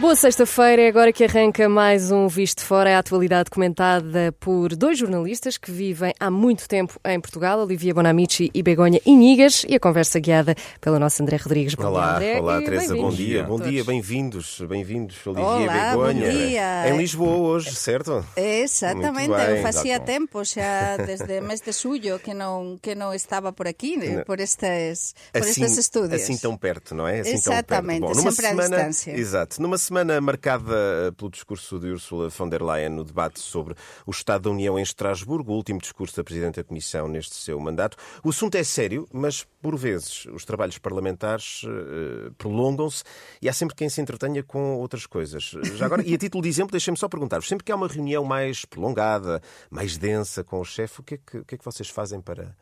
Boa sexta-feira, é agora que arranca mais um Visto Fora, é a atualidade comentada por dois jornalistas que vivem há muito tempo em Portugal, Olivia Bonamici e Begonha Inigas, e a conversa guiada pelo nosso André Rodrigues. Olá, André. Olá, Teresa, bom dia. Bom dia, bem-vindos, bem-vindos, Olivia e Begonha. Bom dia. Em Lisboa hoje, certo? Exatamente, eu fazia tempo, já desde mês de julho, que não, que não estava por aqui, por estes, por assim, estes estúdios. Assim tão perto, não é? Assim Exatamente, tão perto. Bom, sempre semana, à distância. Exato, numa semana marcada eh, pelo discurso de Ursula von der Leyen no debate sobre o Estado da União em Estrasburgo, o último discurso da Presidente da Comissão neste seu mandato. O assunto é sério, mas por vezes os trabalhos parlamentares uh, prolongam-se e há sempre quem se entretenha com outras coisas. Já agora, e a título de exemplo, deixem-me só perguntar-vos: sempre que há uma reunião mais prolongada, mais densa com o chefe, o que é que, o que, é que vocês fazem para,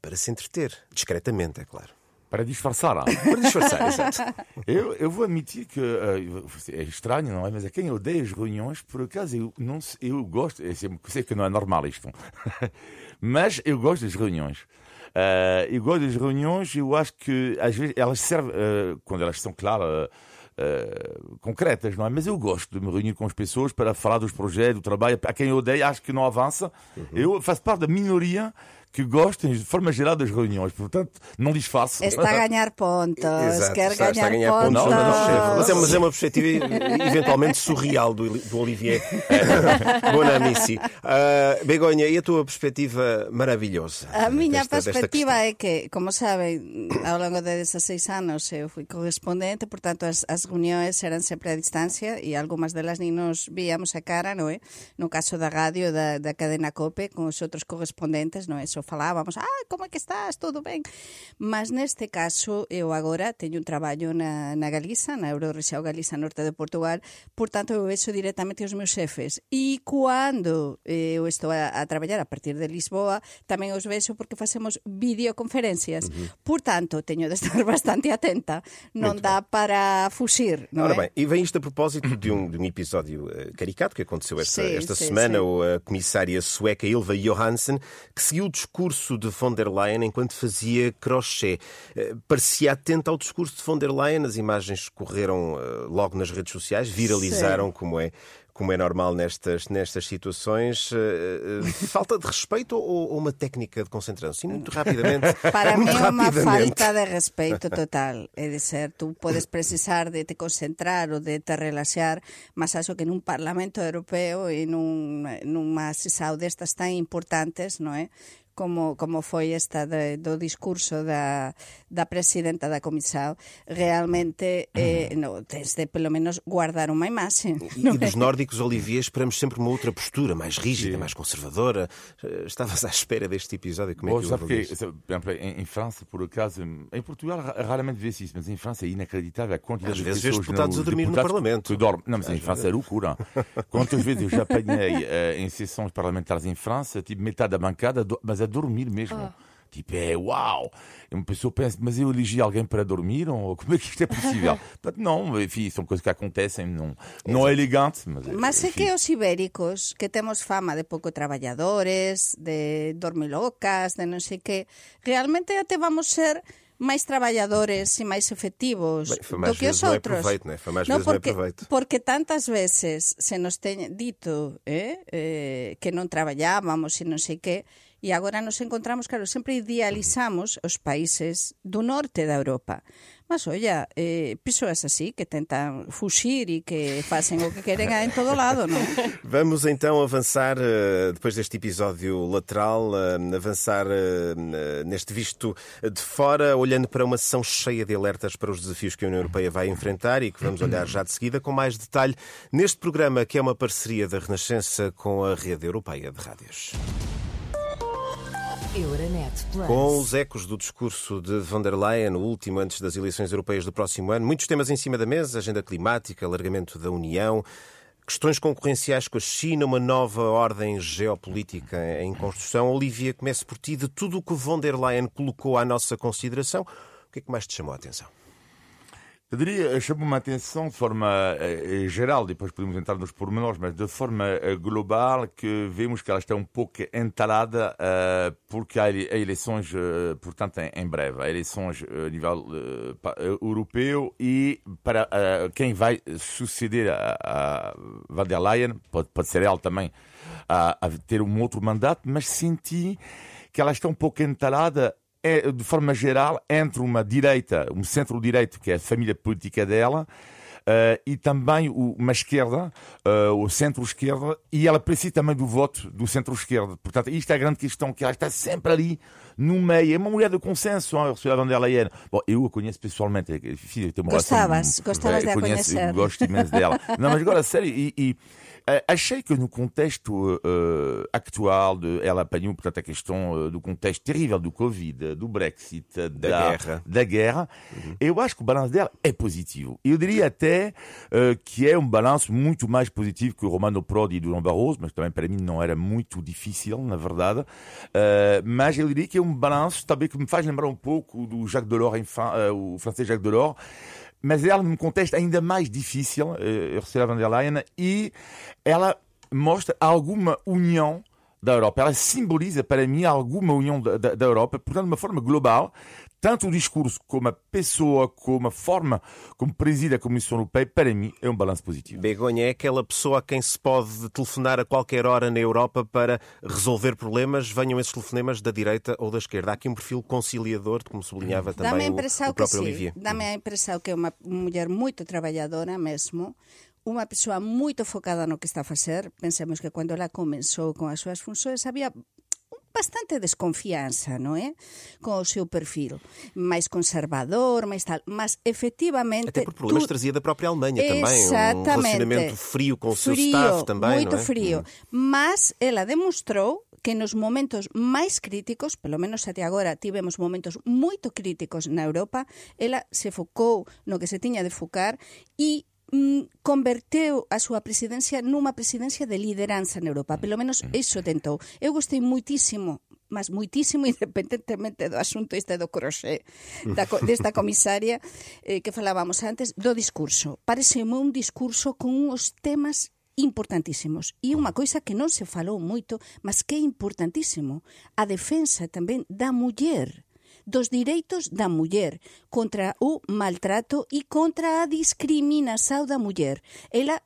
para se entreter? Discretamente, é claro. Para disfarçar. Para disfarçar, exato. Eu, eu vou admitir que uh, é estranho, não é? Mas é quem odeia as reuniões, por acaso, eu, não, eu gosto, eu sei que não é normal isto, mas eu gosto das reuniões. Uh, eu gosto das reuniões, eu acho que às vezes elas servem, uh, quando elas são claras, Uh, concretas, não é? Mas eu gosto de me reunir com as pessoas para falar dos projetos, do trabalho. A quem eu odeio, acho que não avança. Uhum. Eu faço parte da minoria que gostem de forma geral das reuniões, portanto, não disfarce. Está a ganhar pontos, Exato, quer está, ganhar, está a ganhar pontos. pontos. Não, não, mas, é, mas é uma perspectiva eventualmente surreal do, do Olivier Bonamici. Uh, Begonha, e a tua perspectiva maravilhosa? A minha desta, perspectiva desta é que, como sabem, ao longo de 16 anos eu fui correspondente, portanto as, as reuniões eram sempre a distância e algumas delas nem nos víamos a cara, não é? No caso da rádio, da, da cadena COPE, com os outros correspondentes, não é? Falávamos, ah, como é que estás, tudo ben? Mas neste caso, eu agora teño un traballo na, na Galiza, na Eurorexao Galiza Norte de Portugal, portanto, eu vexo directamente os meus xefes. E cando eu estou a, a traballar a partir de Lisboa, tamén os vexo porque facemos videoconferencias. Uh -huh. Portanto, teño de estar bastante atenta. Non Muito dá bem. para fuxir, non Ora é? bem, e vem isto a propósito de um, de um episódio uh, caricato que aconteceu esta, sim, esta sim, semana. Sim. A comissária sueca Ilva Johansson, que seguiu o discurso de von der Leyen enquanto fazia crochê. Eh, parecia atenta ao discurso de von der Leyen, as imagens correram eh, logo nas redes sociais, viralizaram, Sim. como é como é normal nestas, nestas situações, uh, falta de respeito ou, ou, uma técnica de concentração? Sim, muito rapidamente. Para muito mí é uma falta de respeito total. É de ser, tu podes precisar de te concentrar ou de te relaxar, mas acho que num Parlamento Europeo e num, numa sessão destas tão importantes, não é? Como, como foi esta de, do discurso da, da presidenta da Comissão, realmente eh, no, tens de pelo menos guardar uma imagem. E, e dos é? nórdicos, Olivier, esperamos sempre uma outra postura, mais rígida, Sim. mais conservadora. Eh, estavas à espera deste episódio, como é que sabe que, em, em, França, por acaso, em Portugal raramente vê-se isso, mas em França é inacreditável a quantidade Às de vezes pessoas... Às vezes deputados a dormir no Parlamento. Dormem. Não, mas Às em França vezes. é loucura. Quantas vezes eu já apanhei uh, em sessões parlamentares em França, tipo metade da bancada, mas a dormir mesmo. Oh. Tipo, é uau! Uma pessoa pensa, mas eu elegi alguém para dormir? Ou como é que isto é possível? não, enfim, são coisas que acontecem, não, não é elegante. Mas, mas é que os ibéricos, que temos fama de pouco trabalhadores, de dormilocas, de non sei que, realmente até vamos ser máis traballadores e máis efectivos Bem, do que os outros. Não é proveito, né? No, vezes porque, não é proveito. porque tantas veces se nos ten dito eh, eh, que non traballábamos e non sei que, e agora nos encontramos, claro, sempre idealizamos os países do norte da Europa. Mas, olla, eh, persoas así que tentan fuxir e que facen o que queren en todo lado, non? Vamos então avançar, eh, depois deste episódio lateral, eh, avançar eh, neste visto de fora, olhando para uma sessão cheia de alertas para os desafios que a União Europeia vai enfrentar e que vamos olhar já de seguida com mais detalhe neste programa que é uma parceria da Renascença com a Rede Europeia de Rádios. Com os ecos do discurso de von der Leyen, o último antes das eleições europeias do próximo ano, muitos temas em cima da mesa: agenda climática, alargamento da União, questões concorrenciais com a China, uma nova ordem geopolítica em construção. Olivia, comece por ti. De tudo o que von der Leyen colocou à nossa consideração, o que é que mais te chamou a atenção? Eu diria, chamou uma atenção de forma uh, geral, depois podemos entrar nos pormenores, mas de forma global, que vemos que ela está um pouco entalada, porque há eleições, portanto, em, breve, há eleições a nível europeu e para quem vai suceder a, a Van der Leyen, pode, ser ela também a, a ter um outro mandato, mas senti que ela está um pouco entalada de forma geral, entre uma direita, um centro-direito, que é a família política dela, Uh, e também uma esquerda, uh, o centro-esquerda, e ela precisa também do voto do centro-esquerda. Portanto, isto é a grande questão, que ela está sempre ali no meio. É uma mulher de consenso, a Ursula von der Leyen. Bom, eu a conheço pessoalmente. Filho, gostavas, gostavas de a conhecer. Gosto imenso dela. Não, mas agora, sério, e, e Uh, achei que no contexto uh, actual, de, ela apanhou portanto, a questão uh, do contexto terrível do Covid, do Brexit, da, da guerra, da guerra uhum. eu acho que o balanço dela é positivo. Eu diria até que é um balanço muito mais positivo que o Romano Prodi do João Barroso, mas também para mim não era muito difícil, na verdade. mas eu diria que é um balanço também que me faz lembrar um pouco do Jacques Delors, o francês Jacques Delors, mas ela num contexto ainda mais difícil, Ursula von der Leyen, e ela mostra alguma união da Europa. Ela simboliza para mim alguma união da, da, da Europa, portanto, de uma forma global, tanto o discurso como a pessoa, como a forma como preside a Comissão Europeia, para mim é um balanço positivo. Begonha é aquela pessoa a quem se pode telefonar a qualquer hora na Europa para resolver problemas, venham esses telefonemas da direita ou da esquerda. Há aqui um perfil conciliador, como sublinhava também o, o próprio Olivier. Dá-me a impressão que é uma mulher muito trabalhadora mesmo, uma pessoa muito focada no que está a fazer. Pensemos que quando ela começou com as suas funções havia bastante desconfianza, non é? Con o seu perfil. Máis conservador, máis tal, mas efectivamente... Até por problemas tu... trazia da própria Alemanha também, um relacionamento frio com o seu staff também, Muito frío, hum. mas ela demostrou que nos momentos máis críticos, pelo menos até agora tivemos momentos moito críticos na Europa, ela se focou no que se tiña de focar e mm, converteu a súa presidencia nunha presidencia de lideranza na Europa. Pelo menos mm. iso tentou. Eu gostei muitísimo mas muitísimo independentemente do asunto este do croxé da, desta comisaria eh, que falábamos antes, do discurso. Parece un discurso con uns temas importantísimos. E unha coisa que non se falou moito, mas que é importantísimo, a defensa tamén da muller dos direitos da muller, contra o maltrato e contra a discriminación da muller. Ela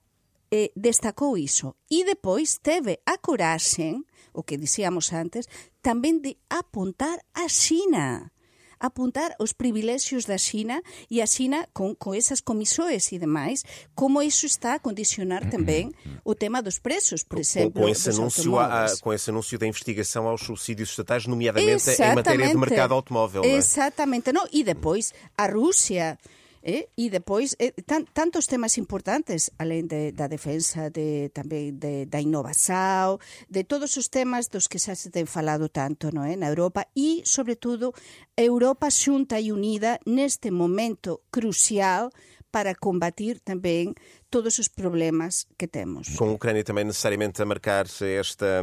eh, destacou iso. E depois teve a coraxe, o que dicíamos antes, tamén de apontar a Xina apuntar os privilexios da Xina e a Xina con, con esas comisões e demais, como isso está a condicionar também o tema dos preços, por exemplo, com, esse anúncio a, com esse anúncio da investigação aos subsídios estatais, nomeadamente em matéria de mercado automóvel. Não é? Exatamente, não? E depois a Rússia Eh? E depois, eh, tan, tantos temas importantes, além de, da defensa de, tamén de, da innovación, de todos os temas dos que xa se ten falado tanto no, eh, na Europa e, sobre todo, Europa xunta e unida neste momento crucial para combatir tamén todos os problemas que temos. Com a Ucrânia também necessariamente a marcar esta,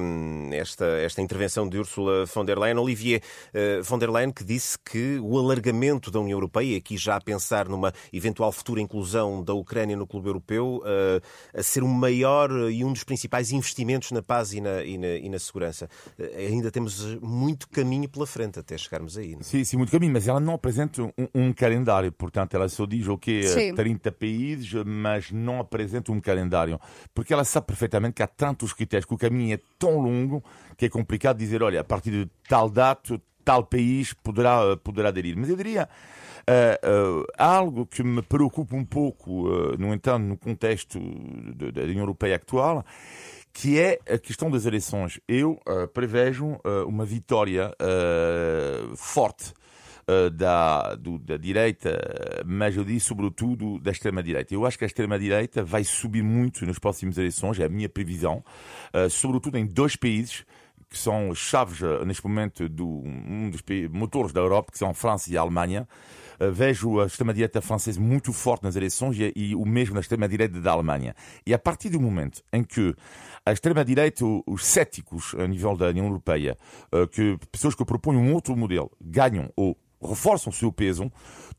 esta, esta intervenção de Ursula von der Leyen. Olivier uh, von der Leyen que disse que o alargamento da União Europeia, aqui já a pensar numa eventual futura inclusão da Ucrânia no Clube Europeu, uh, a ser o maior e um dos principais investimentos na paz e na, e na, e na segurança. Uh, ainda temos muito caminho pela frente até chegarmos aí. Não? É? Sim, sim, muito caminho, mas ela não apresenta um, um calendário, portanto ela só diz o que okay, 30 países, mas não não apresenta um calendário, porque ela sabe perfeitamente que há tantos critérios, que o caminho é tão longo que é complicado dizer, olha, a partir de tal data, tal país poderá, poderá aderir. Mas eu diria, uh, uh, algo que me preocupa um pouco, uh, no entanto, no contexto da União Europeia atual, que é a questão das eleições. Eu prevejo uma vitória forte da, do, da direita, mas eu disse sobretudo da extrema-direita. Eu acho que a extrema-direita vai subir muito nas próximas eleições, é a minha previsão, uh, sobretudo em dois países que são chaves neste momento do um dos motores da Europa, que são a França e a Alemanha. Uh, vejo a extrema-direita francesa muito forte nas eleições e, e o mesmo na extrema-direita da Alemanha. E a partir do momento em que a extrema-direita, os céticos a nível da União Europeia, uh, que pessoas que propõem um outro modelo ganham ou reforçam o seu peso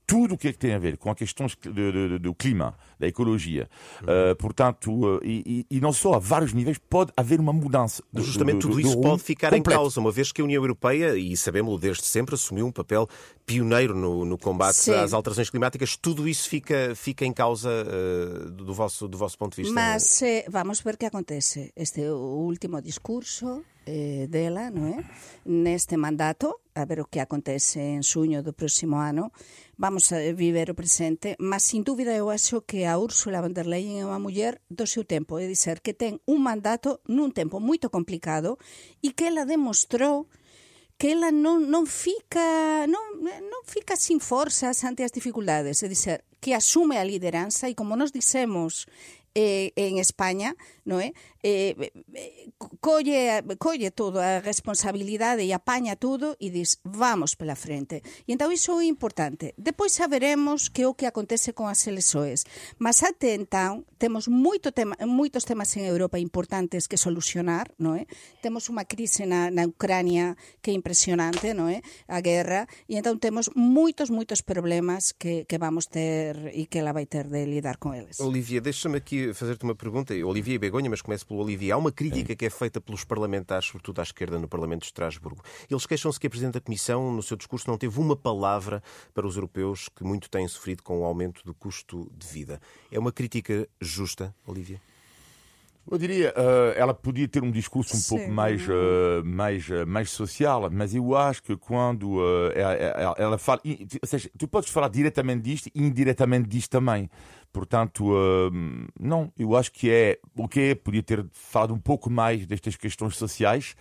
tudo o que é que tem a ver com a questão do clima, da ecologia. Uhum. Uh, portanto, uh, e, e, não só a vários níveis, pode haver uma mudança. Do, Justamente do, do, tudo isso pode ficar completo. em causa, uma vez que a União Europeia, e sabemos desde sempre, assumiu um papel pioneiro no, no combate Sim. às alterações climáticas. Tudo isso fica, fica em causa uh, do, vosso, do vosso ponto de vista? Mas eh, vamos ver o que acontece. Este último discurso eh, dela, não é? Neste mandato, a ver o que acontece en suño do próximo ano, vamos a viver o presente, mas sin dúbida eu acho que a Úrsula von der Leyen é unha muller do seu tempo, é dizer, que ten un mandato nun tempo moito complicado e que ela demostrou que ela non, non fica non, non fica sin forzas ante as dificultades, é dizer, que asume a lideranza e como nos dixemos eh, en España, non é? Eh, eh, colle, colle todo a responsabilidade e apaña tudo e dis, vamos pela frente. E entón iso é importante. Depois saberemos que o que acontece con as LSOEs. Mas até entón, temos moito tema, moitos temas en Europa importantes que solucionar, non é? Temos unha crise na, na Ucrania que é impresionante, é? A guerra, e entón temos moitos, moitos problemas que, que vamos ter e que ela vai ter de lidar con eles. Olivia, deixa-me aqui fazer-te uma pergunta. Olivia e vergonha, mas começo pelo Olivia. Há uma crítica que é feita pelos parlamentares, sobretudo à esquerda, no Parlamento de Estrasburgo. Eles queixam-se que a Presidente da Comissão, no seu discurso, não teve uma palavra para os europeus que muito têm sofrido com o aumento do custo de vida. É uma crítica justa, Olivia? Eu diria, uh, ela podia ter um discurso um Sim. pouco mais, uh, mais, uh, mais social, mas eu acho que quando ela, ela, fala. Ou seja, tu podes falar diretamente disto e indiretamente disto também. Portanto, não, eu acho que é. O que é, podia ter falado um pouco mais destas questões sociais,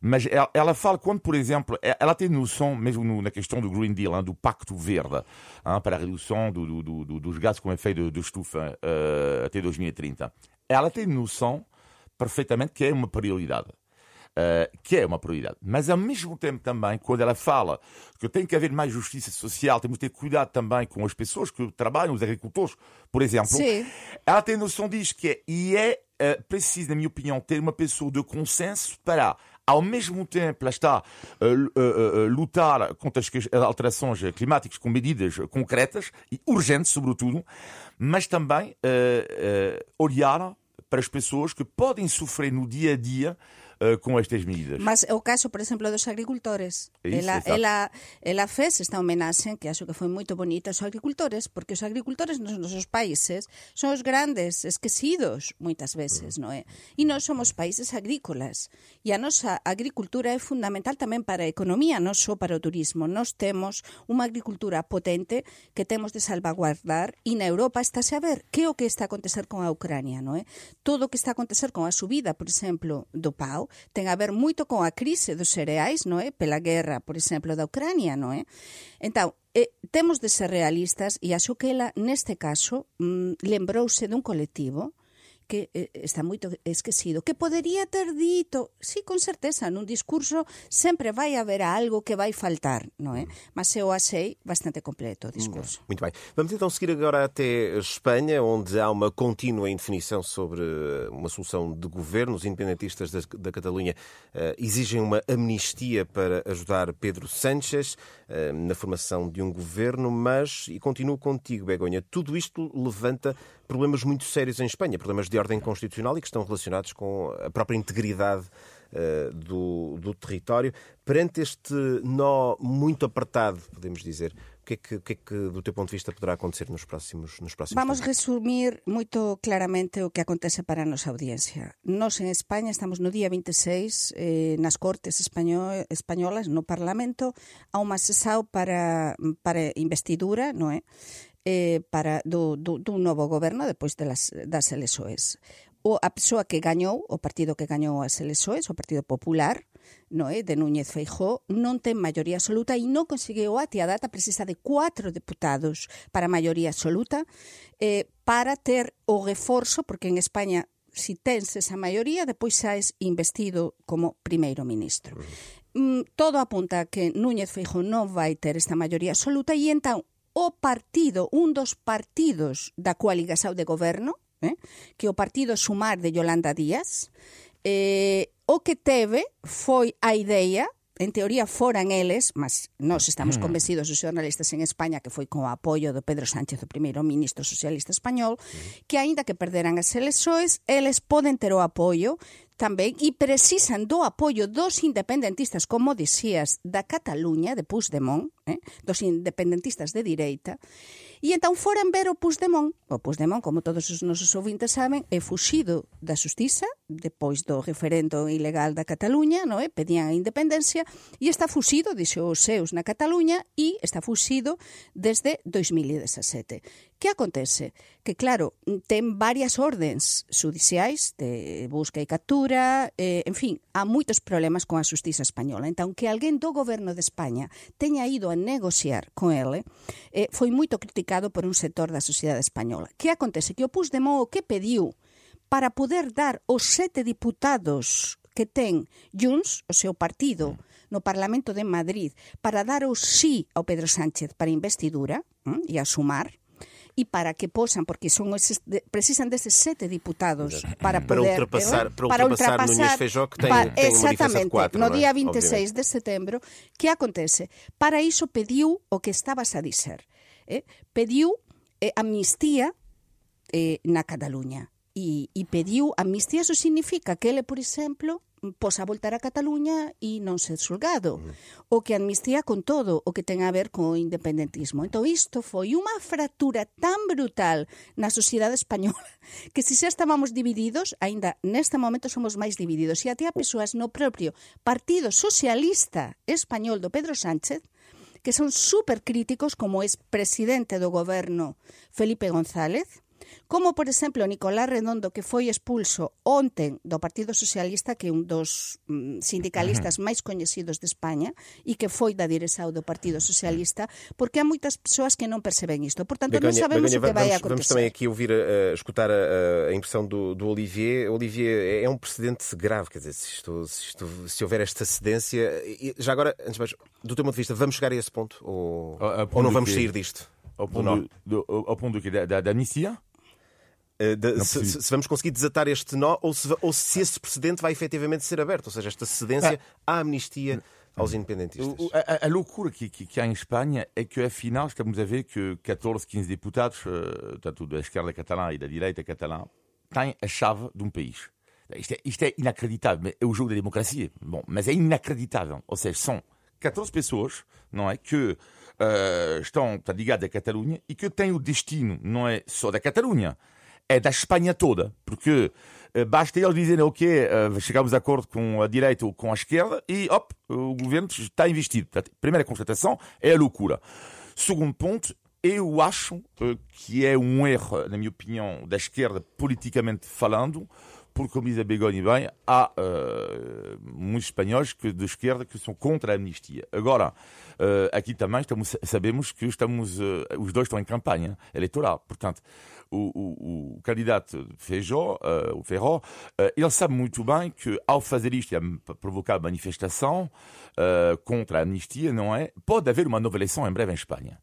mas ela, ela fala quando, por exemplo, ela tem noção, mesmo no, na questão do Green Deal, hein, do Pacto Verde, hein, para a redução do, do, do, dos gases com efeito de estufa até 2030 ela tem noção perfeitamente que é uma prioridade. Uh, que é uma prioridade. Mas, ao mesmo tempo, também, quando ela fala que tem que haver mais justiça social, temos que ter cuidado também com as pessoas que trabalham, os agricultores, por exemplo, Sim. ela tem noção disso que é, e é uh, preciso, na minha opinião, ter uma pessoa de consenso para ao mesmo tempo, lá está, uh, lutar contra as alterações climáticas com medidas concretas e urgentes, sobretudo, mas também olhar para as pessoas que podem sofrer no dia a dia uh, con estas medidas. Mas o caso, por exemplo, dos agricultores. Isso, ela, ela, ela fez esta homenaxe, que acho que foi moito bonita, aos agricultores, porque os agricultores nos nosos países son os grandes esquecidos moitas veces, non é? E nós somos países agrícolas. E a nosa agricultura é fundamental tamén para a economía, non só para o turismo. Nós temos unha agricultura potente que temos de salvaguardar e na Europa está a ver que é o que está a acontecer con a Ucrania, non é? Todo o que está a acontecer con a subida, por exemplo, do pau, ten a ver moito con a crise dos cereais, non é? Pela guerra, por exemplo, da Ucrania, non é? Entón, E eh, temos de ser realistas e a ela, neste caso, mm, lembrouse dun colectivo que eh, está moito esquecido, que podería ter dito, sí, con certeza, nun discurso sempre vai haber algo que vai faltar, non é? Mas eu achei bastante completo o discurso. Muito bem. Vamos então seguir agora até Espanha, onde há uma contínua indefinição sobre eh, uma solução de governo. Os independentistas da, da Catalunha uh, exigem uma amnistia para ajudar Pedro Sánchez uh, na formação de um governo, mas, e continuo contigo, Begonha, tudo isto levanta problemas muito sérios em Espanha, problemas de ordem constitucional e que estão relacionados com a própria integridade uh, do, do território. Perante este nó muito apertado, podemos dizer, o que, é que, o que, é que, do teu ponto de vista, poderá acontecer nos próximos, nos próximos Vamos tempos? resumir muito claramente o que acontece para a nosa audiencia. Nós, en España, estamos no día 26 eh, nas Cortes Españolas, no Parlamento, a unha sesao para, para investidura, non é? eh, para do, do, do novo goberno depois de las, das LSOEs. O, a persoa que gañou, o partido que gañou as LSOEs, o Partido Popular, no é, de Núñez Feijó, non ten maioría absoluta e non conseguiu até a data precisa de cuatro deputados para maioría absoluta eh, para ter o reforzo, porque en España si tens esa maioría, depois xa es investido como primeiro ministro. Mm, todo apunta a que Núñez Feijó non vai ter esta maioría absoluta e entón o partido, un dos partidos da coaligación de goberno, eh, que o partido Sumar de Yolanda Díaz, eh, o que teve foi a idea en teoría foran eles, mas nós estamos hmm. convencidos os xornalistas en España que foi con o apoio do Pedro Sánchez, o primeiro ministro socialista español, hmm. que aínda que perderan as elexoes, eles poden ter o apoio tamén e precisan do apoio dos independentistas, como dixías, da Cataluña, de Puigdemont, eh? dos independentistas de direita, e entón foran ver o Puigdemont, o Puigdemont, como todos os nosos ouvintes saben, é fuxido da Justiza, depois do referendo ilegal da Cataluña, no é? pedían a independencia, e está fuxido, dixo os seus na Cataluña, e está fuxido desde 2017. Que acontece? Que, claro, ten varias ordens judiciais de busca e captura, eh, en fin, há moitos problemas con a justiza española. Entón, que alguén do goberno de España teña ido a negociar con ele eh, foi moito criticado por un sector da sociedade española. Que acontece? Que o Puigdemont o que pediu para poder dar os sete diputados que ten Junts, o seu partido, no Parlamento de Madrid, para dar o sí ao Pedro Sánchez para investidura eh, e a sumar, e para que posan, porque son esses, precisan deses sete diputados para poder... Para ultrapasar, para, para ultrapasar, ultrapasar Núñez Feijó, que ten, para, ten Exactamente, quatro, no día 26 obviamente. de setembro, que acontece? Para iso pediu o que estabas a dizer. Eh? Pediu eh, amnistía eh, na Cataluña. E, e pediu amnistía, eso significa que ele, por exemplo, posa voltar a Cataluña e non ser xulgado. Mm. O que amnistía con todo, o que ten a ver co independentismo. Entón isto foi unha fratura tan brutal na sociedade española que se xa estábamos divididos, aínda neste momento somos máis divididos. E até a persoas no propio Partido Socialista Español do Pedro Sánchez que son supercríticos como es presidente do goberno Felipe González, como, por exemplo, Nicolás Redondo, que foi expulso onten do Partido Socialista, que é un dos mm, sindicalistas máis coñecidos de España, e que foi da direção do Partido Socialista, porque há moitas persoas que non perceben isto. Portanto, non sabemos Begonha, o que vai vamos, vamos acontecer. também aqui ouvir, a escutar a, a impressão do, do Olivier. Olivier, é um precedente grave, quer dizer, se, isto, se, isto, se houver esta cedência. e- Já agora, antes de mais, do teu ponto de vista, vamos chegar a esse ponto? Ou, A- a ou ponto não de vamos sair disto? Ao ponto, do, do- ao ponto do quê? Da, da, da amnistia? Eh, de- se, se- vamos conseguir desatar este nó ou se, ou se esse precedente vai efetivamente ser aberto, ou seja, esta cedência à amnistia aos independentistas. O- o- A, a loucura que, que, que há em Espanha é que, afinal, estamos a ver que 14, 15 deputados, eh, tanto da esquerda catalã e da direita catalã, têm a chave de um país. Isto é, isto é inacreditável. É o jogo da democracia. Bom, mas é inacreditável. Ou seja, são 14 pessoas, não é, que eh, estão ligadas à Catalunha e que têm o destino, não é só da Catalunha, é da Espanha toda. Porque eh, basta eles dizerem, ok, eh, chegamos a acordo com a direita ou com a esquerda e, op, o governo está investido. Primeira constatação é a loucura. Segundo ponto, eu acho eh, que é um erro, na minha opinião, da esquerda, politicamente falando, porque, como diz a Begonha bem, há eh, muitos espanhóis que, de esquerda que são contra a amnistia. Agora, eh, aqui também estamos, sabemos que estamos, eh, os dois estão em campanha eleitoral. Portanto, o, o, o candidato Feijó, o Ferró, ele sabe muito bem que, ao fazer isto e provocar manifestação contra a amnistia, não é? Pode haver uma nova eleição em breve em Espanha.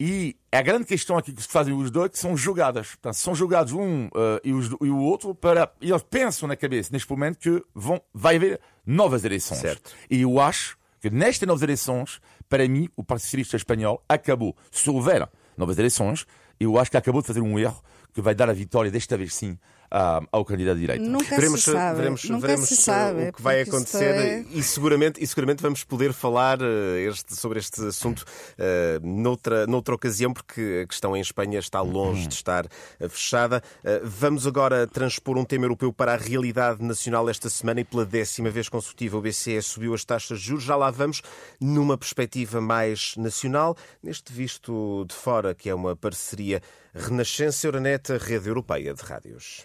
E a grande questão aqui que se fazem os dois que são jogadas. Portanto, são jogados um eh, e, os- e o outro para. E eles pensam na cabeça, neste momento, que vão, vai haver novas eleições. Certo. E eu acho que nestas novas eleições, para mim, o Partido Socialista Espanhol acabou. Se houver novas eleições, eu acho que acabou de fazer um erro que vai dar a vitória, desta vez sim, ao candidato de direita. Nunca veremos, se sabe. veremos, Nunca veremos se sabe. o que vai acontecer é- e, seguramente, e seguramente vamos poder falar eh, este- sobre este assunto eh, noutra, noutra ocasião, porque a questão em Espanha está longe de estar eh, fechada. Eh, vamos agora transpor um tema europeu para a realidade nacional esta semana e pela décima vez consecutiva o BCE subiu as taxas de juros. Já lá vamos numa perspectiva mais nacional, neste visto de fora, que é uma parceria Renascença Euronet, a rede europeia de rádios.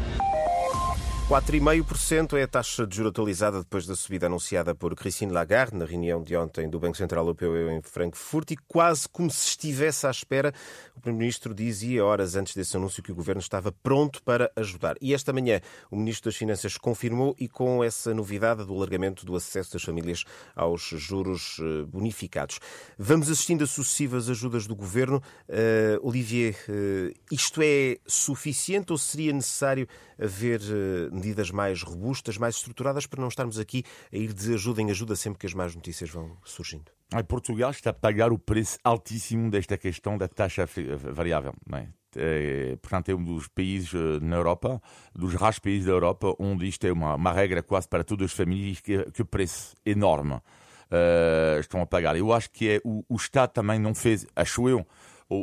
4,5% é a taxa de juros atualizada depois da subida anunciada por Christine Lagarde na reunião de ontem do Banco Central Europeu em Frankfurt e quase como se estivesse à espera. O Primeiro-Ministro dizia horas antes desse anúncio que o Governo estava pronto para ajudar. E esta manhã o Ministro das Finanças confirmou e com essa novidade do alargamento do acesso das famílias aos juros eh, bonificados. Vamos assistindo a sucessivas ajudas do Governo. Uh, Olivier, uh, isto é suficiente ou seria necessário haver uh, medidas mais robustas, mais estruturadas, para não estarmos aqui a ir de ajuda em ajuda sempre que as más notícias vão surgindo. Portugal está a pagar o preço altíssimo desta questão da taxa variável. Não é? É, portanto, é um dos países uh, na Europa, dos raros países da Europa, onde isto é uma, uma regra quase para todas as famílias, que, que preço enorme uh, estão a pagar. Eu acho que é, o, o Estado também não fez, acho eu,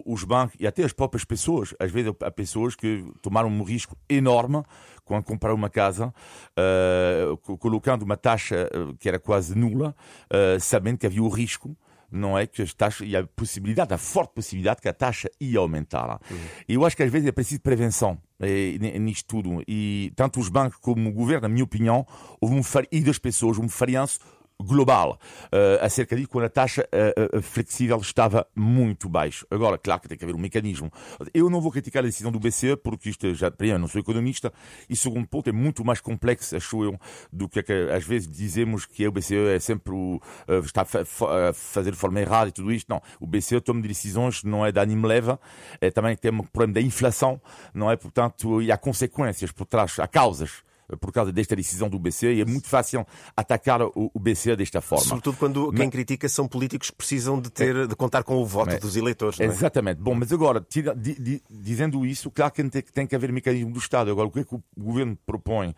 os bancos e até as próprias pessoas. Às vezes há pessoas que tomaram um risco enorme quando compraram uma casa, uh, colocando uma taxa uh, que era quase nula, uh, sabendo que havia o risco não é que as taxas e a possibilidade, a forte possibilidade que a taxa ia aumentar. Uhum. Eu acho que às vezes é preciso prevenção é, nisto tudo e tanto os bancos como o governo, na minha opinião, houve um e das pessoas um falhanço global uh, acerca disso quando a taxa uh, uh, flexível estava muito baixo. Agora, claro que tem que haver um mecanismo. Eu não vou criticar a decisão do BCE porque isto já, primeiro, não sou economista e segundo ponto, é muito mais complexo, acho eu, do que, que às vezes dizemos que o BCE é sempre o, está a fazer de forma errada e tudo isto. Não, o BCE toma decisões, não é de ânimo leva, é também tem um problema da inflação, não é? Portanto, e há consequências por trás, há causas por causa desta decisão do BCE e é muito fácil atacar o, o BCE desta forma. Sobretudo quando quem mas... critica são políticos que precisam de, ter, de contar com o voto mas... dos eleitores. É? Exatamente. Bom, mas agora, tira, di, di, dizendo isso, claro que tem, tem que haver mecanismo do Estado. Agora, o que é que o governo propõe?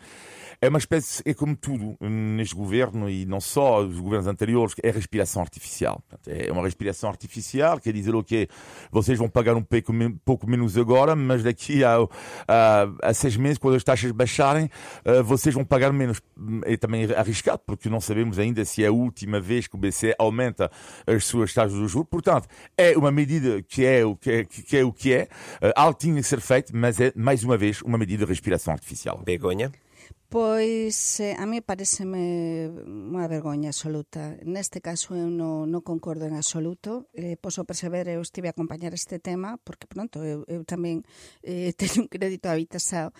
É uma espécie, é como tudo neste governo e não só os governos anteriores, é respiração artificial. É uma respiração artificial, quer dizer o okay, que vocês vão pagar um pouco, pouco menos agora, mas daqui a, a, a seis meses, quando as taxas baixarem, uh, vocês vão pagar menos. É também arriscado, porque não sabemos ainda se é a última vez que o BCE aumenta as suas taxas de juros. Portanto, é uma medida que é o que é, que é, o que é. Uh, algo tinha que ser feito, mas é, mais uma vez, uma medida de respiração artificial. Begonha? Pois eh, a mí pareceme unha vergoña absoluta. Neste caso eu non, non concordo en absoluto. Eh, poso perceber, eu estive a acompañar este tema, porque pronto, eu, eu tamén eh, teño un crédito habitasado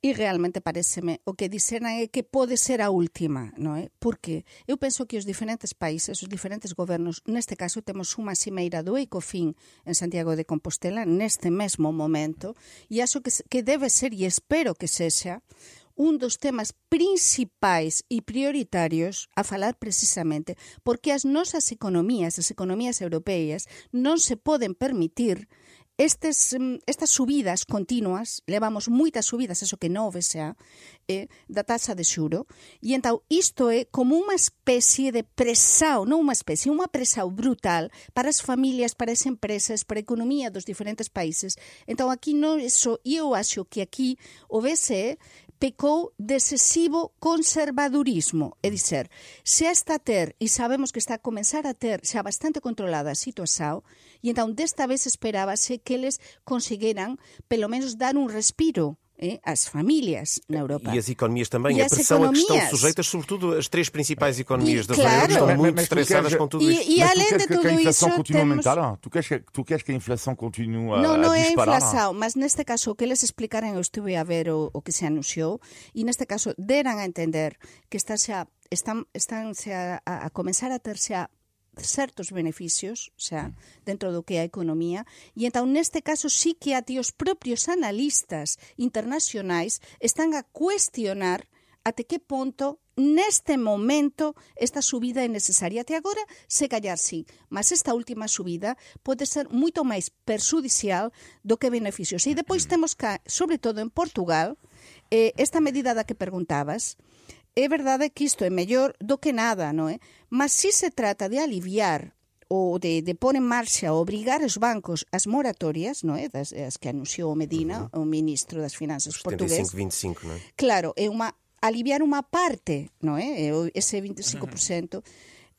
E realmente pareceme o que dixeran é que pode ser a última, non é? Eh, porque eu penso que os diferentes países, os diferentes gobernos, neste caso temos unha cimeira do ECOFIN en Santiago de Compostela neste mesmo momento, e acho que, que debe ser, e espero que sexa, un dos temas principais e prioritarios a falar precisamente, porque as nosas economías, as economías europeas, non se poden permitir estes, mm, estas subidas continuas, levamos moitas subidas, eso que non xa, eh, da taxa de xuro, e entao isto é como unha especie de presao, non unha especie, unha presao brutal para as familias, para as empresas, para a economía dos diferentes países. Entao aquí non iso, eu acho que aquí o BCE pecou de excesivo conservadurismo. É dizer, se está a ter, e sabemos que está a comenzar a ter xa bastante controlada a situación, e entón desta vez esperábase que eles conseguiran pelo menos dar un respiro eh, às famílias na Europa. E as economias também. E a pressão economias... a que estão sujeitas, sobretudo as três principais economias e, da claro. zona euro, estão muito estressadas com tudo isto. E, e além de tudo que a inflação isso, continue temos... a aumentar? Tu queres, que, tu queres que a inflação continue a, não, não a é disparar? Não, não é a inflação, mas neste caso o que eles explicaram, eu estive a ver o, o que se anunciou, e neste caso deram a entender que está xa, están, están xa a, a comenzar a xa certos beneficios, xa, dentro do que é a economía, e entón neste caso sí que ati os propios analistas internacionais están a cuestionar até que ponto neste momento esta subida é necesaria. Até agora, se callar sí, mas esta última subida pode ser moito máis perjudicial do que beneficios. E depois temos que, sobre todo en Portugal, eh, esta medida da que preguntabas, é verdade que isto é mellor do que nada, non é? Mas si se trata de aliviar ou de, de pôr en marcha, obrigar os bancos as moratorias, non é? Das, as que anunciou Medina, uh -huh. o ministro das Finanzas os portugués. 25, 25, non é? Claro, é unha aliviar unha parte, non é? Ese 25% uh -huh.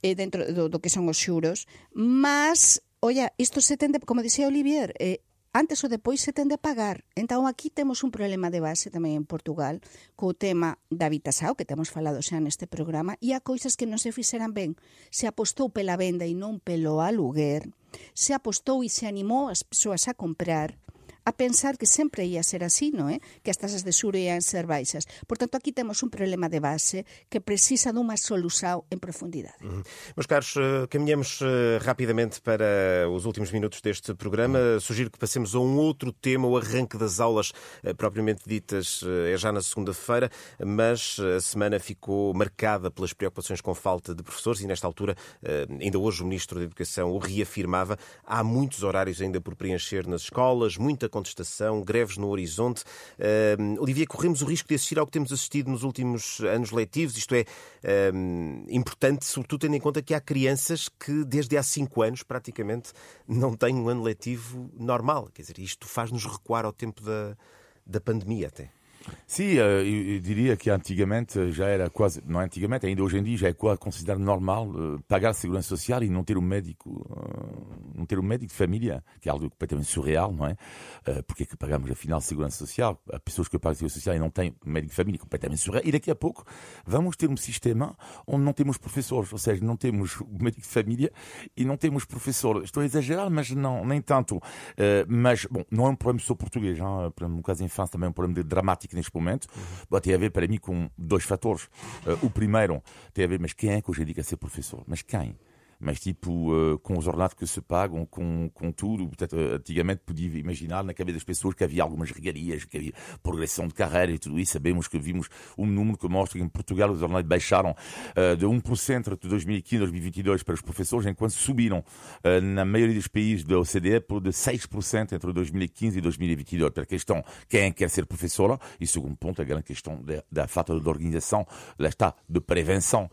é dentro do, do que son os xuros, mas Oia, isto se tende, como dixía Olivier, eh, antes ou depois se ten de pagar. Entón, aquí temos un problema de base tamén en Portugal co tema da Vitasao, que temos falado xa neste programa, e a coisas que non se fixeran ben. Se apostou pela venda e non pelo aluguer, se apostou e se animou as persoas a comprar, a pensar que sempre ia ser así, non é? Que as tasas de xuro ian ser baixas. Por tanto, aquí temos un problema de base que precisa dunha solução en profundidade. Uhum. Meus caros, eh, caminhamos eh, rapidamente para os últimos minutos deste programa. Sugiro que passemos a um outro tema. O arranque das aulas eh, propriamente ditas é já na segunda-feira, mas a semana ficou marcada pelas preocupações com falta de professores e, nesta altura, ainda hoje o Ministro da Educação o reafirmava. Há muitos horários ainda por preencher nas escolas, muita contestação, greves no horizonte. Uh, Olivia, corremos o risco de assistir ao que temos assistido nos últimos anos letivos, isto é, uh, importante, sobretudo tendo em conta que há crianças que desde há cinco anos praticamente não têm um ano letivo normal. Quer dizer, isto faz-nos recuar ao tempo da, da pandemia até. Eu, eu, diria que antigamente já era quase, não antigamente, ainda hoje em dia já é quase considerado normal uh, pagar a segurança social e não ter um médico, um médico de família, que é algo completamente surreal, não é? Uh, porque é que pagamos afinal a segurança social? Há pessoas que pagam a segurança social e não têm médico de família, completamente surreal. E daqui a pouco vamos ter um sistema onde não temos professores, ou seja, não temos médico de família e não temos professor. Estou a exagerar, mas não, nem tanto. Mas, bom, não é um problema só português? É? no caso da infância também é um problema dramático neste momento, uhum. tem a ver para mim com dois fatores. Uh, o primeiro tem a ver, mas quem é que hoje dia quer ser professor? Mas quem? Mas tipo uh, com os ordenados que se pagam, com, com tudo. Portanto, antigamente podia imaginar na cabeça das pessoas que havia algumas regalias, que havia progressão de carreira e tudo isso. Sabemos que vimos um número que mostra que em Portugal os ordenados baixaram uh, de 1% entre 2015 e 2022 para os professores, enquanto subiram uh, na maioria dos países da OCDE por de 6% entre 2015 e 2022. Para a questão quem quer ser professora e segundo ponto a grande questão da, da falta de organização, lá está, de prevenção.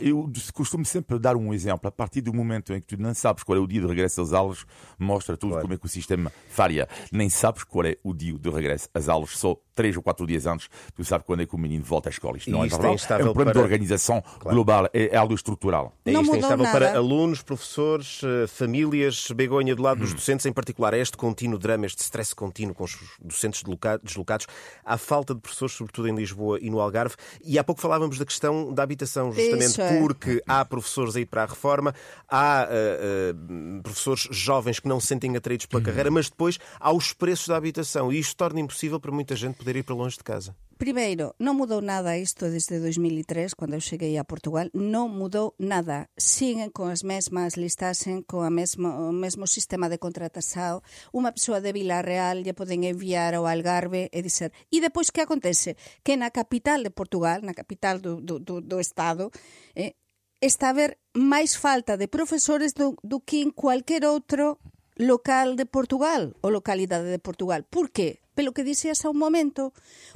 eu costumo sempre dar um exemplo. A partir do momento em que tu não sabes qual é o dia de regresso às aulas, mostra tudo claro. como é que o sistema falha. Nem sabes qual é o dia de regresso às aulas, só três ou quatro dias antes, tu sabes quando é que o menino volta à escola. Isto não é isto é verdade. É, um problema para... de organização claro. global, é, é, algo estrutural. É não isto é instável nada. para alunos, professores, eh, famílias, Begonha, do lado dos hum. docentes, em particular, este contínuo drama, este stress contínuo com os docentes deslocados, há falta de professores, sobretudo em Lisboa e no Algarve. E há pouco falávamos da questão da habitação, justamente é. porque há professores aí para a reforma, há uh, uh, professores jovens que não se sentem atraídos pela uhum. carreira, mas depois há os preços da habitação e isto torna impossível para muita gente poder ir para longe de casa. Primeiro, non mudou nada isto desde 2003, cando eu cheguei a Portugal, non mudou nada. Siguen con as mesmas listasen, con a mesmo, o mesmo sistema de contratação. Unha persoa de Vila Real lle poden enviar ao Algarve e dizer... E depois que acontece? Que na capital de Portugal, na capital do, do, do, do Estado, eh, está a haber máis falta de profesores do, do que en cualquier outro local de Portugal ou localidade de Portugal. Por qué? Pelo que dixías a un momento,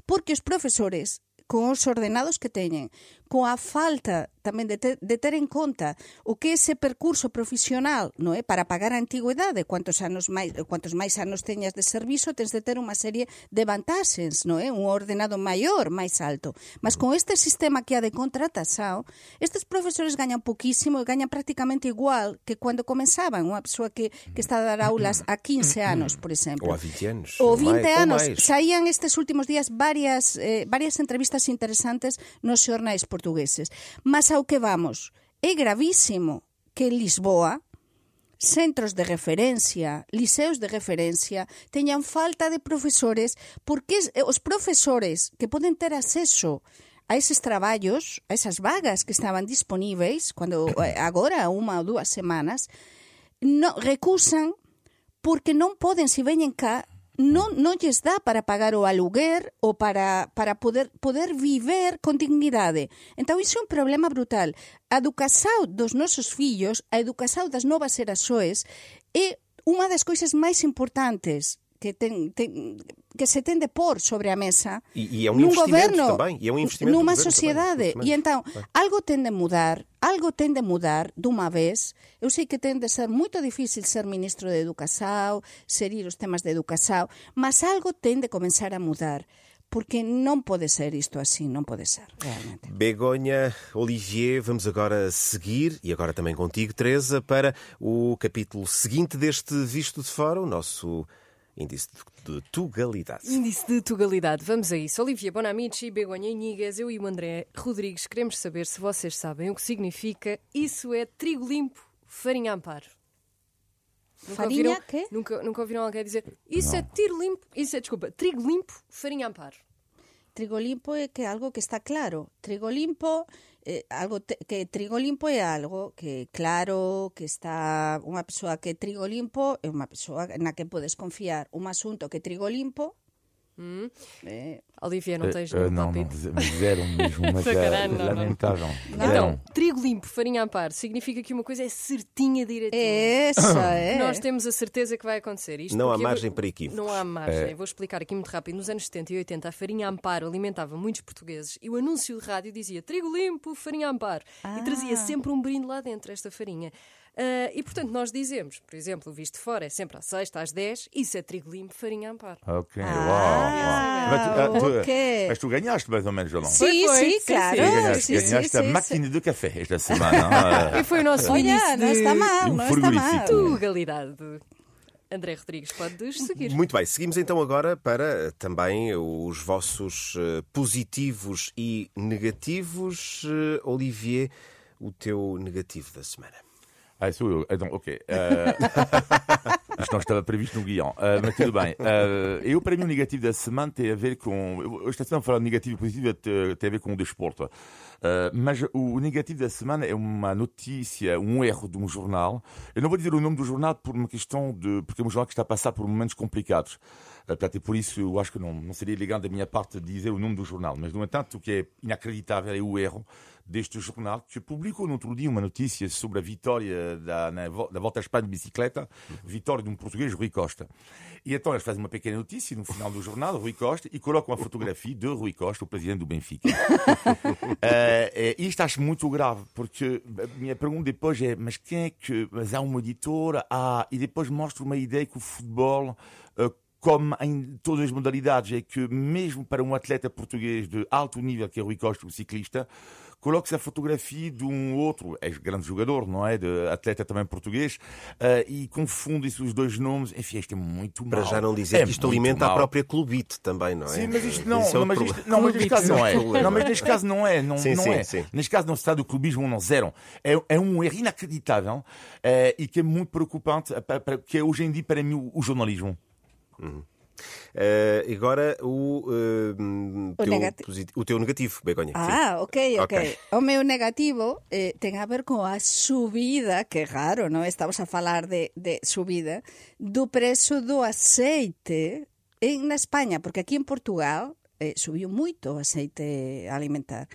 porque os profesores con os ordenados que teñen, coa falta tamén de ter, de ter en conta o que ese percurso profesional, non é, para pagar a antigüedade, cuantos anos máis cuantos máis anos teñas de servizo, tens de ter unha serie de vantaxes, non é, un ordenado maior, máis alto. Mas con este sistema que ha de contratasao, estes profesores gañan poquísimo e gañan prácticamente igual que cando comenzaban, unha persoa que que está a dar aulas a 15 anos, por exemplo. Ou a 20 anos. Ou 20 anos. Saían estes últimos días varias eh, varias entrevistas interesantes nos xornais portugueses Mas ao que vamos, é gravísimo que Lisboa, centros de referencia, liceos de referencia, teñan falta de profesores porque os profesores que poden ter acceso a eses traballos, a esas vagas que estaban disponíveis, cando eh, agora unha ou dúas semanas, no, recusan porque non poden, se veñen cá, non, non lles dá para pagar o aluguer ou para, para poder, poder viver con dignidade. Entón, iso é un problema brutal. A educação dos nosos fillos, a educação das novas erasoes, é unha das coisas máis importantes que que se ten de pôr sobre a mesa e, e é un num goberno, tamén, e é investimento nunha sociedade. E entón, algo ten de mudar, algo ten de mudar dunha vez. Eu sei que ten de ser moito difícil ser ministro de Educação, ser ir os temas de Educação, mas algo ten de comenzar a mudar porque non pode ser isto así, non pode ser, realmente. Begonha, Olivier, vamos agora seguir, e agora também contigo, Teresa, para o capítulo seguinte deste Visto de Fora, o nosso índice de, de tugalidade. Índice de Tugalidade. Vamos a isso. Olivia Bonamici, Begonha Inigas, eu e o André Rodrigues queremos saber se vocês sabem o que significa isso é trigo limpo, farinha amparo. Nunca Farinha ouviram, quê? Nunca, nunca ouviram alguém dizer isso é tiro limpo, isso é, desculpa, trigo limpo, farinha amparo. Trigo limpo é que é algo que está claro. Trigo limpo eh, algo te, que trigo limpo é algo que claro, que está unha persoa que trigo limpo é unha persoa na que podes confiar un asunto que trigo limpo eh, Olivia, não tens Eh, nenhum não, não, palpite? mas zero mesmo, mas é Sacanagem, não, não. lamentável. Então, trigo limpo, farinha amparo, significa que uma coisa é certinha direitinho. é essa, é. Nós temos a certeza que vai acontecer. Isto Não há porque eu- margem para equívocos. Não há margem. É. Vou explicar aqui muito rápido. Nos anos 70 e 80, a farinha Amparo alimentava muitos portugueses e o anúncio de rádio dizia trigo limpo, farinha Amparo. E trazia sempre um brinde lá dentro, esta farinha. Ah, e portanto, nós dizemos, por exemplo, o visto de fora é sempre às 6, às 10, isso é trigo limpo, farinha Amparo. Ok, Ah, uau, uau. Mas, tu, ah, tu- ok. mas tu ganhaste mais ou menos, João. Sim, foi, sim, sim, claro. sim. ganhaste sim, sim, ganhaste a sim, máquina de café esta semana. E foi o nosso Olha, não de está mal, um não está mal. frigorífico. tugalidade. André Rodrigues, podes seguir. Muito bem, seguimos então agora para também os vossos eh, positivos e negativos. Eh, Olivier, o teu negativo da semana. Ah, sou eu. Então, ok. Eh, isto não estava previsto no guião. Eh, mas tudo bem. Eh, eu, para mim, o negativo da semana tem a ver com. Esta semana, falar negativo e positivo te- tem a ver com o desporto. Eh, mas o negativo da semana é uma notícia, um erro de um jornal. Eu não vou dizer o nome do jornal por uma questão de. porque é um jornal que está a passar por momentos complicados. Portanto, é por isso eu acho que não, não seria legal da minha parte dizer o nome do jornal. Mas, no entanto, o que é inacreditável é o erro deste jornal que publicou no outro dia uma notícia sobre a vitória da, na da Volta à Espanha de bicicleta, vitória de um português, Rui Costa. E então eles fazem uma pequena notícia no final do jornal, Rui Costa, e colocam a fotografia de Rui Costa, o presidente do Benfica. Eh, isto acho muito grave, porque a minha pergunta depois é: mas quem é que. Mas há uma editora, ah, e depois mostra uma ideia que o futebol. eh, como em todas as modalidades, é que mesmo para um atleta português de alto nível, que é Rui Costa, o ciclista, coloca-se a fotografia de um outro, é grande jogador, não é? De atleta também português, eh, e confunde-se os dois nomes. Enfim, isto é muito Para mau. já não dizer É que isto alimenta a mau. própria clubite também, não é? Sim, mas isto não, é não, mas, isto, não, mas neste caso não é. Não, mas neste caso não é. Não, Sim, não sim, é. sim. Neste caso não se trata do clubismo não zero. É, é um erro inacreditável eh, e que é muito preocupante, eh, para- para- que é hoje em dia para mim o, o jornalismo. Eh, agora o, eh, teu negati- posi- o teu negativo, Begonha. Ah, ok, ok. Ok. O meu negativo eh, ten a ver con a subida, que é raro, non? Estamos a falar de, de subida, do preço do aceite en na España, porque aquí en Portugal eh, subiu moito o aceite alimentar,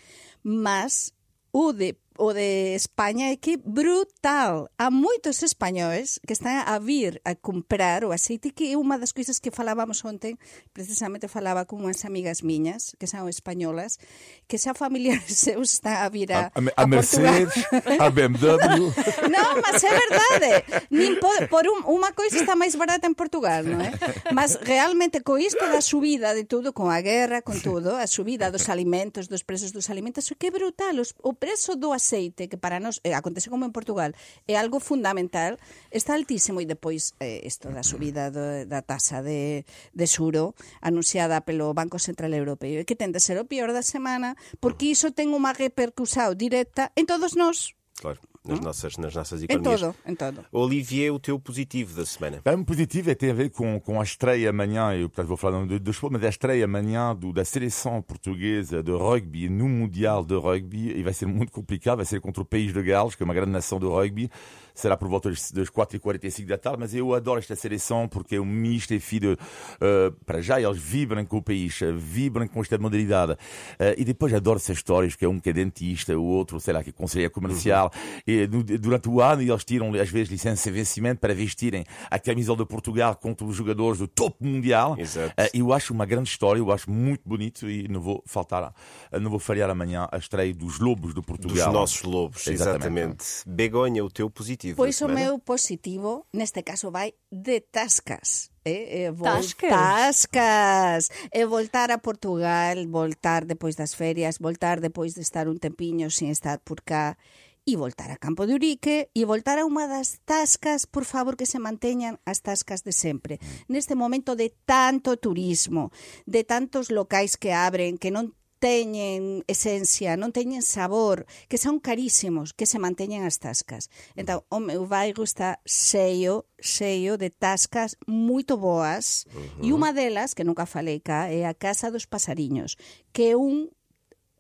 mas o de o de España é que brutal. Há moitos españoles que están a vir a comprar o aceite, que é unha das coisas que falábamos ontem, precisamente falaba con unhas amigas miñas, que son españolas, que xa familiares seus están a vir a, a, a, a Mercedes, a BMW. non, mas é verdade. Nin por, por un, unha coisa está máis barata en Portugal, non é? Mas realmente co isto da subida de tudo, con a guerra, con tudo, a subida dos alimentos, dos prezos dos alimentos, o que é brutal. Os, o prezo do aceite aceite, que para nós eh, acontece como en Portugal, é algo fundamental, está altísimo e depois eh, isto da subida do, da tasa de, de suro anunciada pelo Banco Central Europeo e que tende a ser o peor da semana porque iso ten unha repercusión directa en todos nós. Claro. Nas nossas, nas nossas Em economias. todo, em todo. Olivier, o teu positivo da semana. Bem, um positivo é tem a ver com, com a estreia amanhã, eu portanto, vou falar de, de esporte, mas a estreia amanhã do, da seleção portuguesa de rugby no Mundial de Rugby, e vai ser muito complicado, vai ser contra o País de Gales, que é uma grande nação de rugby, será por volta das das 4h45 da tarde, mas eu adoro esta seleção porque é um misto e filho, uh, para já eles vibram com o país, uh, vibram com esta modalidade, Uh, e depois adoro essas histórias, que é um que é dentista, o outro, sei lá, que é conselheiro comercial, e du- durante o ano eles tiram às vezes licença de vencimento para vestirem a camisola de Portugal contra os jogadores do topo mundial. Exato. Uh, eu acho uma grande história, eu acho muito bonito e não vou faltar, não vou falhar amanhã a estreia dos Lobos de Dos Portugal. nossos lobos, exatamente. Begonha, o teu positivo. positivo. Pois o meu positivo, neste caso, vai de tascas. Eh, eh, vol tascas. tascas e eh, voltar a Portugal voltar depois das ferias voltar depois de estar un tempiño sin estar por cá e voltar a Campo de Urique e voltar a unha das tascas, por favor, que se manteñan as tascas de sempre. Mm. Neste momento de tanto turismo, de tantos locais que abren, que non teñen esencia, non teñen sabor, que son carísimos, que se manteñen as tascas. Entón, o meu bairro está cheio, cheio de tascas moito boas, e unha delas, que nunca falei cá, é a Casa dos Pasariños, que é un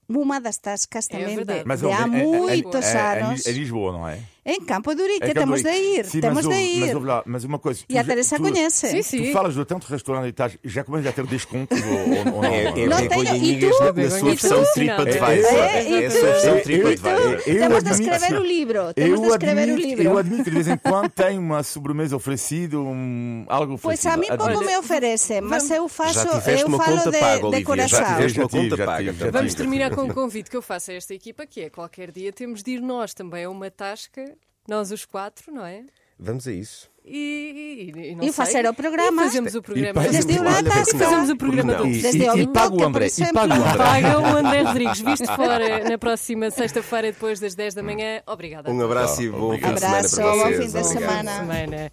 unha das tascas É tamén de, verdade. Mas de onde? há É- é- muitos é, é, anos. É Lisboa, não é? Em Campo de Urique, É temos de ir, Sim, temos mas, de Mas, ir. ouve lá, mas uma coisa. E a tu- Teresa tu- conhece. Sim, sim. Tu falas de tanto restaurante e estás, já começas a ter desconto ou, ou, ou não? É, é Não e Inigas tu? na Begonha, sua e tu? versão TripAdvisor. É, É a sua versão TripAdvisor. Temos de escrever o livro, temos de eu escrever o admito- livro. Eu admito que de vez em quando tem uma sobremesa oferecida, um, algo oferecido. Pois a mí pouco me oferece, mas eu faço, Já tiveste eu uma falo conta de, paga, de Olivia, já coração. tiveste uma Já tive, conta paga. Vamos terminar com um convite que eu faço a esta equipa, que é qualquer dia temos de ir nós também a uma tasca, nós os quatro, não é? Vamos a isso. E, e, e, não E sei, fazer o programa. E fazemos o programa. E Desde tasca. porque não? Fazemos o programa todos. Desde E, ao e paga o André, e paga o André. Paga o André Rodrigues, visto fora na próxima sexta-feira, depois das 10 da manhã. Obrigada. Um abraço e bom fim de semana Abraço, para bom vocês. fim de Obrigado. semana. semana.